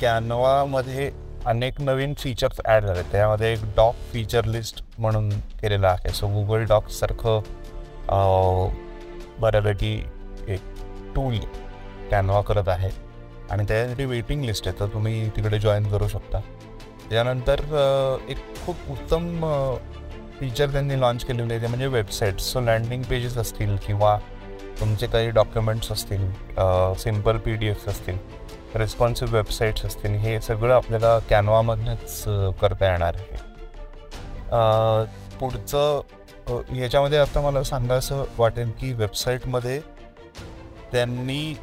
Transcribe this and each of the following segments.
कॅनवामध्ये अनेक नवीन features add झाले त्यामध्ये एक डॉक फीचर लिस्ट म्हणून केलेलं आहे. सो गुगल डॉक्ससारखं बऱ्यापैकी एक टूल कॅनवा करत आहे. आणि त्याच्यासाठी वेटिंग लिस्ट आहे. तर तुम्ही तिकडे जॉईन करू शकता. त्यानंतर एक खूप उत्तम फीचर त्यांनी लॉन्च केलेले आहे. ते म्हणजे वेबसाईट्स सो लँडिंग पेजेस असतील किंवा तुमचे काही डॉक्युमेंट्स असतील सिंपल पी डी एफ्स असतील. रेस्पॉन्सिव्ह वेबसाईट्स असतील हे सगळं आपल्याला कॅनवामधनंच करता येणार आहे. पुढचं याच्यामध्ये आता मला सांगायचं वाटेल की वेबसाईटमध्ये त्यांनी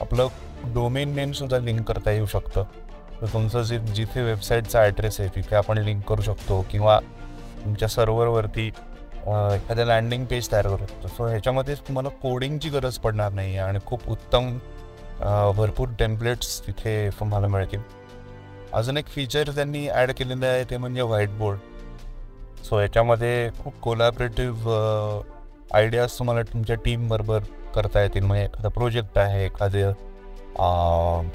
आपलं डोमेन नेमसुद्धा लिंक करता येऊ शकतं. तर तुमचं जे जिथे वेबसाईटचा ॲड्रेस आहे तिथे आपण लिंक करू शकतो किंवा तुमच्या सर्व्हरवरती एखाद्या लँडिंग पेज तयार करू शकतो. सो ह्याच्यामध्ये तुम्हाला कोडिंगची गरज पडणार नाही आहे आणि खूप उत्तम भरपूर टेम्पलेट्स तिथे तुम्हाला मिळतील अजून एक फीचर त्यांनी ॲड केलेलं आहे ते म्हणजे व्हाईट बोर्ड सो याच्यामध्ये खूप कोलॅबरेटिव्ह आयडियाज तुम्हाला तुमच्या टीमबरोबर करता येतील. म्हणजे एखादा प्रोजेक्ट आहे एखादं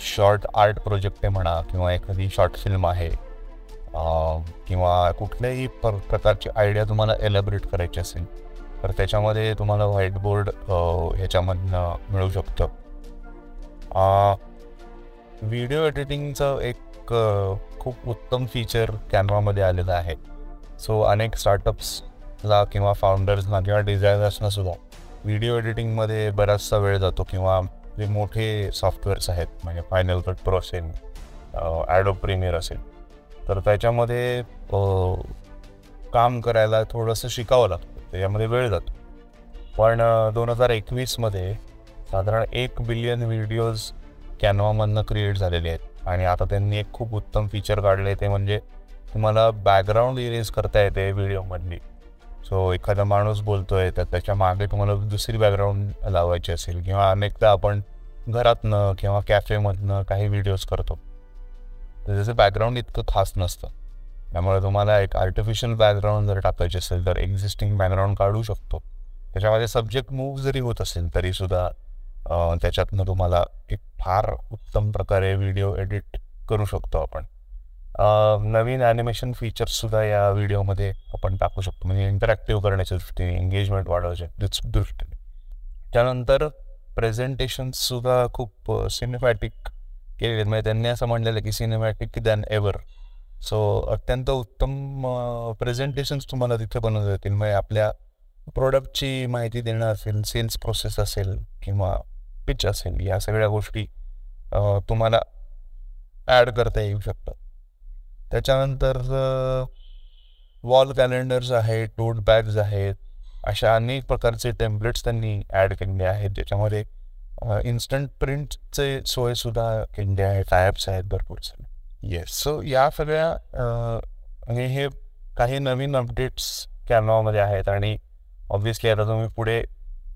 शॉर्ट आर्ट प्रोजेक्ट आहे म्हणा किंवा एखादी शॉर्ट फिल्म आहे किंवा कुठल्याही प्र प्रकारची आयडिया तुम्हाला एलॅबरेट करायची असेल तर त्याच्यामध्ये तुम्हाला व्हाईट बोर्ड ह्याच्यामधनं मिळू शकतं. व्हिडिओ एडिटिंगचं एक खूप उत्तम फीचर कॅनवामध्ये आलेलं आहे. सो अनेक स्टार्टअप्सला किंवा फाउंडर्सना किंवा डिझायनर्सना सुद्धा व्हिडिओ एडिटिंगमध्ये बराचसा वेळ जातो किंवा जे मोठे सॉफ्टवेअर्स आहेत म्हणजे फायनल कट प्रो असेल ॲडो प्रीमियर असेल तर त्याच्यामध्ये काम करायला थोडंसं शिकावं लागतं त्याच्यामध्ये वेळ जातो. पण दोन हजार एकवीसमध्ये साधारण एक बिलियन व्हिडिओज कॅनवामधनं क्रिएट झालेले आहेत. आणि आता त्यांनी एक खूप उत्तम फीचर काढले आहे ते म्हणजे तुम्हाला बॅकग्राऊंड इरेज करता येते व्हिडिओमधली सो एखादा माणूस बोलतो आहे तर त्याच्यामागे तुम्हाला दुसरी बॅकग्राऊंड लावायची असेल किंवा अनेकदा आपण घरातनं किंवा कॅफेमधनं काही व्हिडिओज करतो. तर त्याचं बॅकग्राऊंड इतकं खास नसतं. त्यामुळे तुम्हाला एक आर्टिफिशियल बॅकग्राऊंड जर टाकायचे असेल तर एक्झिस्टिंग बॅकग्राऊंड काढू शकतो. त्याच्यामध्ये सब्जेक्ट मूव्ह जरी होत असेल तरीसुद्धा त्याच्यातनं तुम्हाला एक फार उत्तम प्रकारे व्हिडिओ एडिट करू शकतो आपण. नवीन ॲनिमेशन फीचर्ससुद्धा या व्हिडिओमध्ये आपण टाकू शकतो. म्हणजे इंटरॅक्टिव्ह करण्याच्या दृष्टीने एंगेजमेंट वाढवण्याच्या दृष्टीने. त्यानंतर प्रेझेंटेशन्ससुद्धा खूप सिनेमॅटिक केलेले. म्हणजे त्यांनी असं म्हणलेलं की सिनेमॅटिक दॅन एव्हर सो अत्यंत उत्तम प्रेझेंटेशन्स तुम्हाला तिथे बनवता येतील. म्हणजे आपल्या प्रोडक्टची माहिती देणं असेल सेल्स प्रोसेस असेल किंवा पिच असेल या सगळ्या गोष्टी तुम्हाला ॲड करता येऊ शकतात. त्याच्यानंतर वॉल कॅलेंडर्स आहेत टोट बॅग्स आहेत अशा अनेक प्रकारचे टेम्पलेट्स त्यांनी ॲड केलेले आहेत. ज्याच्यामध्ये इन्स्टंट प्रिंटचे सोयसुद्धा केलेले आहेत टायप्स आहेत भरपूर सगळे येस सो या सगळ्या आणि हे काही नवीन अपडेट्स कॅनवामध्ये आहेत आणि ऑब्व्हियसली आता तुम्ही पुढे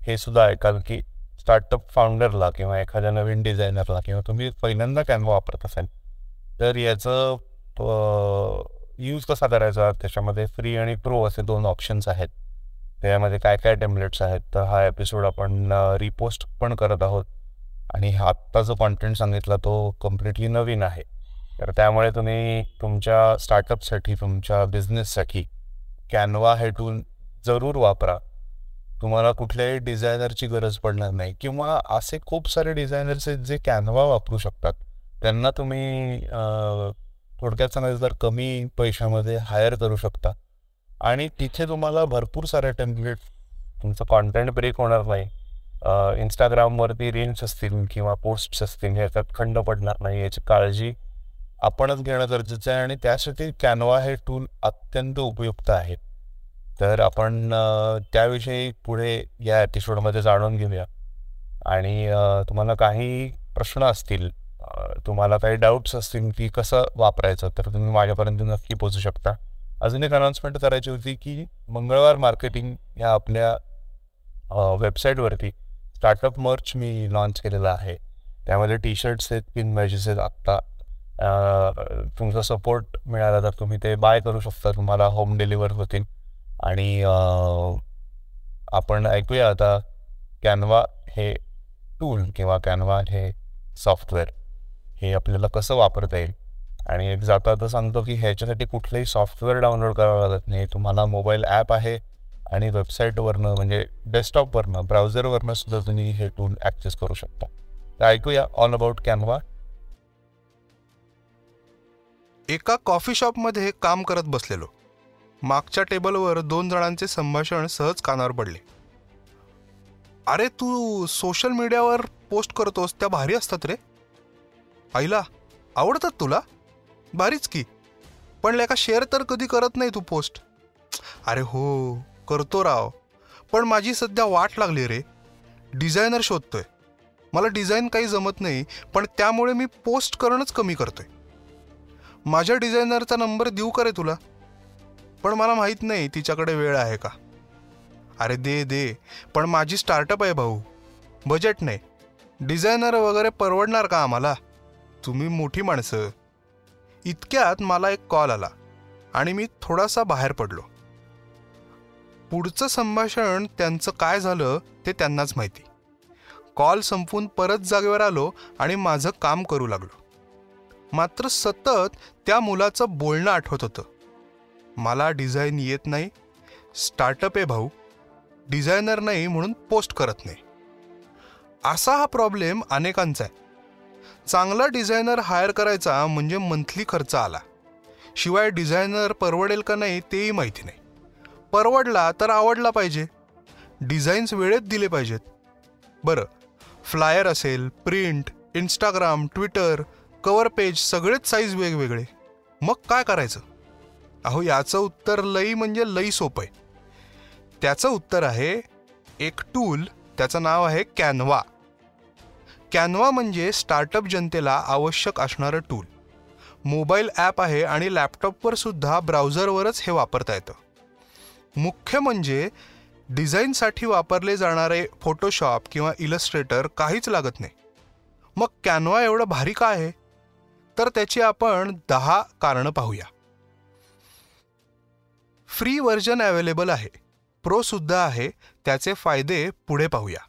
हे सुद्धा ऐकाल की स्टार्टअप फाउंडरला किंवा एखाद्या नवीन डिझायनरला किंवा तुम्ही पहिल्यांदा कॅनवा वापरत असाल तर याचं यूज कसा करायचा? त्याच्यामध्ये फ्री आणि प्रो असे दोन ऑप्शन्स आहेत. त्यामध्ये काय काय टेम्पलेट्स आहेत? तर हा एपिसोड आपण रिपोस्ट पण करत आहोत. आणि आत्ता जो कॉन्टेंट सांगितला तो कम्प्लिटली नवीन आहे. तर त्यामुळे तुम्ही तुमच्या स्टार्टअपसाठी तुमच्या बिझनेससाठी कॅनवा हे टूल जरूर वापरा. तुम्हाला कुठल्याही डिझायनरची गरज पडणार नाही. किंवा असे खूप सारे डिझायनर्स आहेत जे कॅनवा वापरू शकतात. त्यांना तुम्ही थोडक्यात सांगायचं तर कमी पैशामध्ये हायर करू शकता. आणि तिथे तुम्हाला भरपूर साऱ्या टेम्पलेट तुमचं कॉन्टेंट ब्रेक होणार नाही. इंस्टाग्रामवरती रील्स असतील किंवा पोस्ट्स असतील ह्याच्यात खंड पडणार नाही याची काळजी आपणच घेणं गरजेचं आहे. आणि त्यासाठी कॅनवा हे टूल अत्यंत उपयुक्त आहे. तर आपण त्याविषयी पुढे या एपिसोडमध्ये जाणून घेऊया. आणि तुम्हाला काही प्रश्न असतील तुम्हाला काही डाऊट्स असतील की कसं वापरायचं तर तुम्ही माझ्यापर्यंत नक्की पोचू शकता. अजून एक अनाउन्समेंट करायची होती की मंगळवार मार्केटिंग ह्या आपल्या वेबसाईटवरती स्टार्टअप मर्च मी लॉन्च केलेला आहे. त्यामध्ये टी शर्ट्स आहेत पिन मॅजेस आहेत आत्ता. तुमचा सपोर्ट मिळाला तर तुम्ही ते बाय करू शकता. तुम्हाला होम डिलिव्हर होतील. आणि आपण ऐकूया आता कॅनवा हे टूल किंवा कॅनवा हे सॉफ्टवेअर हे आपल्याला कसं वापरता येईल? आणि एक जाता आता सांगतो की ह्याच्यासाठी कुठलंही सॉफ्टवेअर डाउनलोड करावं लागत नाही. तुम्हाला मोबाईल ॲप आहे आणि वेबसाईटवरनं म्हणजे डेस्कटॉपवरनं ब्राउझरवरनं सुद्धा तुम्ही हे टूल ॲक्सेस करू शकता. तर ऐकूया ऑल अबाउट कॅनवा. एका कॉफी शॉपमध्ये काम करत बसलेलो. मागच्या टेबलवर दोन जणांचे संभाषण सहज कानावर पडले. अरे तू सोशल मीडियावर पोस्ट करतोस त्या भारी असतात रे. आईला आवडतात तुला? भारीच की. पण लेका शेअर तर कधी करत नाही तू पोस्ट. अरे हो करतो राव. पण माझी सध्या वाट लागली रे. डिझायनर शोधतोय. मला डिझाईन काही जमत नाही पण त्यामुळे मी पोस्ट करणंच कमी करतोय. माझ्या डिझायनरचा नंबर देऊ का रे तुला? पण मला माहीत नाही तिच्याकडे वेळ आहे का. अरे दे दे. पण माझी स्टार्टअप आहे भाऊ. बजेट नाही. डिझायनर वगैरे परवडणार का आम्हाला? तुम्ही मोठी माणसं. इतक्यात मला एक कॉल आला आणि मी थोडासा बाहेर पडलो. पुढचं संभाषण त्यांचं काय झालं ते त्यांनाच माहिती. कॉल संपून परत जागेवर आलो आणि माझं काम करू लागलो. मात्र सतत त्या मुलाचं बोलणं आठवत होतं. मला डिझाईन येत नाही स्टार्टअप आहे भाऊ. डिझायनर नाही म्हणून पोस्ट करत नाही. असा हा प्रॉब्लेम अनेकांचा आहे. चांगला डिझायनर हायर करायचा म्हणजे मंथली खर्च आला. शिवाय डिझायनर परवडेल का नाही तेही माहिती नाही. परवडला तर आवडला पाहिजे. डिझाईन्स वेळेत दिले पाहिजेत. बरं फ्लायर असेल print Instagram Twitter cover page सगळेच साईज वेगवेगळे. मग काय करायचं? अहो याचं उत्तर लई म्हणजे लई सोपं आहे. त्याचं उत्तर आहे एक टूल त्याचं नाव आहे कॅनवा. कॅनवा म्हणजे स्टार्टअप जनतेला आवश्यक असणारं टूल. मोबाईल ॲप आहे आणि लॅपटॉपवर सुद्धा ब्राउझरवरच हे वापरता येतं. मुख्य म्हणजे डिझाईनसाठी वापरले जाणारे फोटोशॉप किंवा इलस्ट्रेटर काहीच लागत नाही. मग कॅनवा एवढं भारी का आहे? तर त्याची आपण दहा कारणं पाहूया. फ्री व्हर्जन अवेलेबल आहे. प्रोसुद्धा आहे. त्याचे फायदे पुढे पाहूया.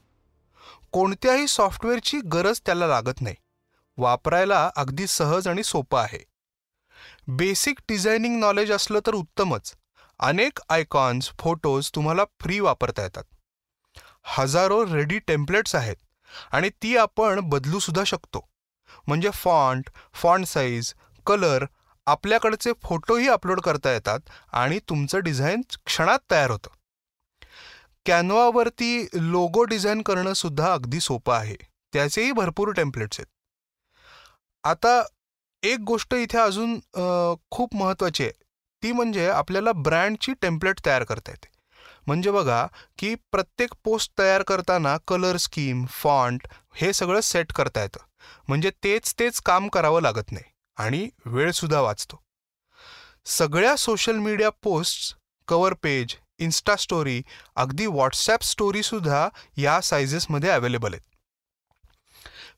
कोणत्याही सॉफ्टवेअरची गरज त्याला लागत नाही. वापरायला अगदी सहज आणि सोपं आहे. बेसिक डिझायनिंग नॉलेज असलं तर उत्तमच. अनेक आयकॉन्स फोटोज तुम्हाला फ्री वापरता येतात. हजारो रेडी टेम्पलेट्स आहेत आणि ती आपण बदलूसुद्धा शकतो. म्हणजे फॉन्ट फॉन्ट साईज कलर आपल्याकडचे फोटोही अपलोड करता येतात आणि तुमचं डिझाईन क्षणात तयार होतं. कॅनवावरती लोगो डिझाईन करणं सुद्धा अगदी सोपं आहे. त्याचेही भरपूर टेम्पलेट्स आहेत. आता एक गोष्ट इथे अजून खूप महत्त्वाची आहे. ती म्हणजे आपल्याला ब्रँडची टेम्पलेट तयार करता येते. म्हणजे बघा की प्रत्येक पोस्ट तयार करताना कलर स्कीम फॉन्ट हे सगळं सेट करता येतं. म्हणजे तेच तेच काम करावं लागत नाही. आणि वेळसुद्धा वाचतो. सगळ्या social media post cover page insta story अगदी व्हॉट्सॲप स्टोरीसुद्धा या सायझेसमध्ये अवेलेबल आहेत.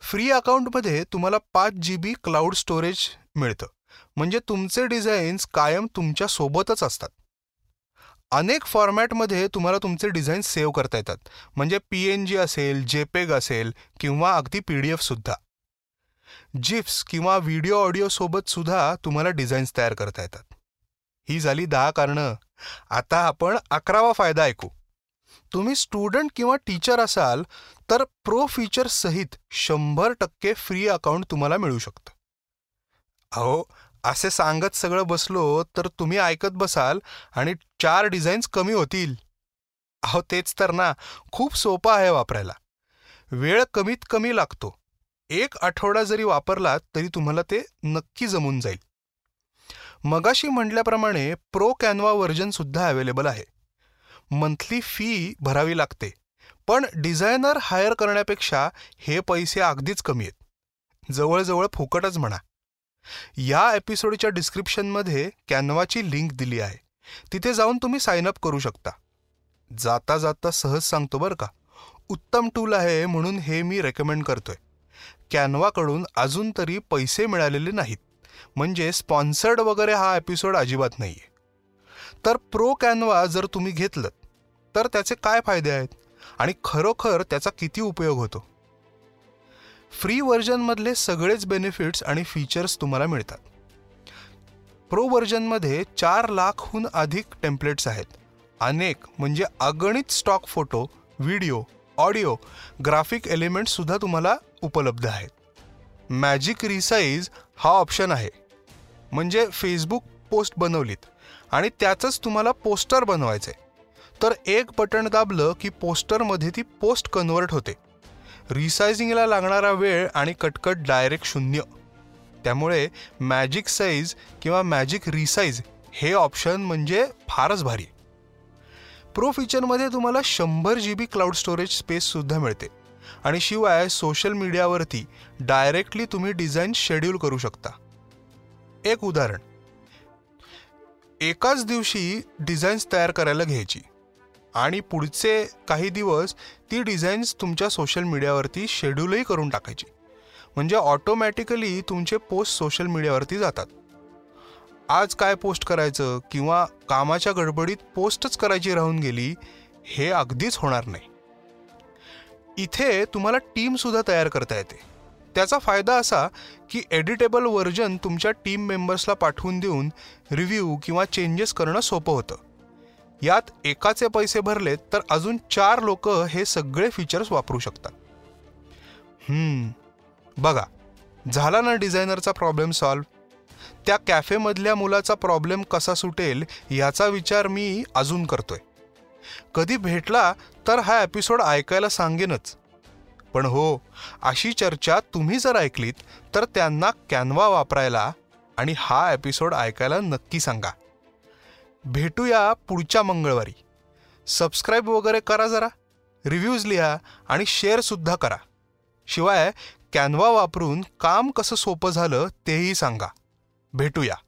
फ्री अकाउंटमध्ये तुम्हाला पाच जी बी क्लाउड स्टोरेज मिळतं. म्हणजे तुमचे डिझाईन्स कायम तुमच्या सोबतच असतात. अनेक फॉर्मॅटमध्ये तुम्हाला तुमचे डिझाईन सेव्ह करता येतात. म्हणजे पी एन जी असेल जेपेग असेल किंवा अगदी पी डी एफसुद्धा जिप्स किंवा व्हिडिओ ऑडिओसोबत सुद्धा तुम्हाला डिझाईन्स तयार करता येतात. ही झाली दहा कारणं. आता आपण अकरावा फायदा ऐकू. तुम्ही स्टुडंट किंवा टीचर असाल तर प्रो फीचर सहित शंभर टक्के फ्री अकाउंट तुम्हाला मिळू शकतं. अहो असे सांगत सगळं बसलो तर तुम्ही ऐकत बसाल आणि चार डिझाईन्स कमी होतील. अहो तेच तर ना. खूप सोपं आहे वापरायला. वेळ कमीत कमी लागतो. एक आठवडा जरी वापरलात तरी तुम्हाला ते नक्की जमून जाईल. मगाशी म्हटल्याप्रमाणे प्रो कॅनवा व्हर्जनसुद्धा अवेलेबल आहे. मंथली फी भरावी लागते पण डिझायनर हायर करण्यापेक्षा हे पैसे अगदीच कमी आहेत. जवळजवळ फुकटच म्हणा. या एपिसोडच्या डिस्क्रिप्शनमध्ये कॅनवाची लिंक दिली आहे. तिथे जाऊन तुम्ही साइन अप करू शकता. जाता जाता सहज सांगतो बरं का. उत्तम टूल आहे म्हणून हे मी रेकमेंड करतोय. कॅनवाकडून अजून तरी पैसे मिळालेले नाहीत. म्हणजे स्पॉन्सर्ड वगैरे हा एपिसोड अजिबात नाही आहे तर प्रो कॅनवा जर तुम्ही घेतलं तर त्याचे काय फायदे आहेत? आणि खरोखर त्याचा किती उपयोग होतो? फ्री व्हर्जनमधले सगळेच बेनिफिट्स आणि फीचर्स तुम्हाला मिळतात. प्रो व्हर्जनमध्ये चार लाखहून अधिक टेम्पलेट्स आहेत. अनेक म्हणजे अगणित stock photo video audio graphic एलिमेंट्ससुद्धा तुम्हाला उपलब्ध आहेत. मॅजिक रिसाईज हा ऑप्शन आहे. म्हणजे फेसबुक पोस्ट बनवलीत आणि त्याचंच तुम्हाला पोस्टर बनवायचं आहे तर एक बटन दाबलं की पोस्टरमध्ये ती पोस्ट कन्वर्ट होते. रिसायझिंगला लागणारा वेळ आणि कटकट डायरेक्ट शून्य. त्यामुळे मॅजिक साईज किंवा मॅजिक रिसाईज हे ऑप्शन म्हणजे फारच भारी. प्रो फीचरमध्ये तुम्हाला शंभर जी बी क्लाउड स्टोरेज स्पेससुद्धा मिळते. आणि शिवाय सोशल मीडियावरती डायरेक्टली तुम्ही डिझाईन शेड्यूल करू शकता. एक उदाहरण. एकाच दिवशी डिझाईन्स तयार करायला घ्यायची. आणि पुढचे काही दिवस ती डिझाईन्स तुमच्या सोशल मीडियावरती शेड्यूलही करून टाकायची. म्हणजे ऑटोमॅटिकली तुमचे पोस्ट सोशल मीडियावरती जातात. आज काय पोस्ट करायचं किंवा कामाच्या गडबडीत पोस्टच करायची राहून गेली हे अगदीच होणार नाही. इथे तुम्हाला टीमसुद्धा तयार करता येते. त्याचा फायदा असा की एडिटेबल व्हर्जन तुमच्या टीम मेंबर्सला पाठवून देऊन रिव्ह्यू किंवा चेंजेस करणं सोपं होतं. यात एकाचे पैसे भरलेत तर अजून चार लोक हे सगळे फीचर्स वापरू शकतात. बघा झाला ना डिझायनरचा प्रॉब्लेम सॉल्व त्या कॅफेमधल्या मुलाचा प्रॉब्लेम कसा सुटेल याचा विचार मी अजून करतोय. कधी भेटला तर हा एपिसोड ऐकायला सांगेनच. पण हो अशी चर्चा तुम्ही जर ऐकलीत तर त्यांना कॅनवा वापरायला आणि हा एपिसोड ऐकायला नक्की सांगा. भेटूया पुढच्या मंगळवारी. सबस्क्राईब वगैरे करा जरा रिव्ह्यूज लिहा आणि शेअरसुद्धा करा. शिवाय कॅनवा वापरून काम कसं सोपं झालं तेही सांगा. भेटूया.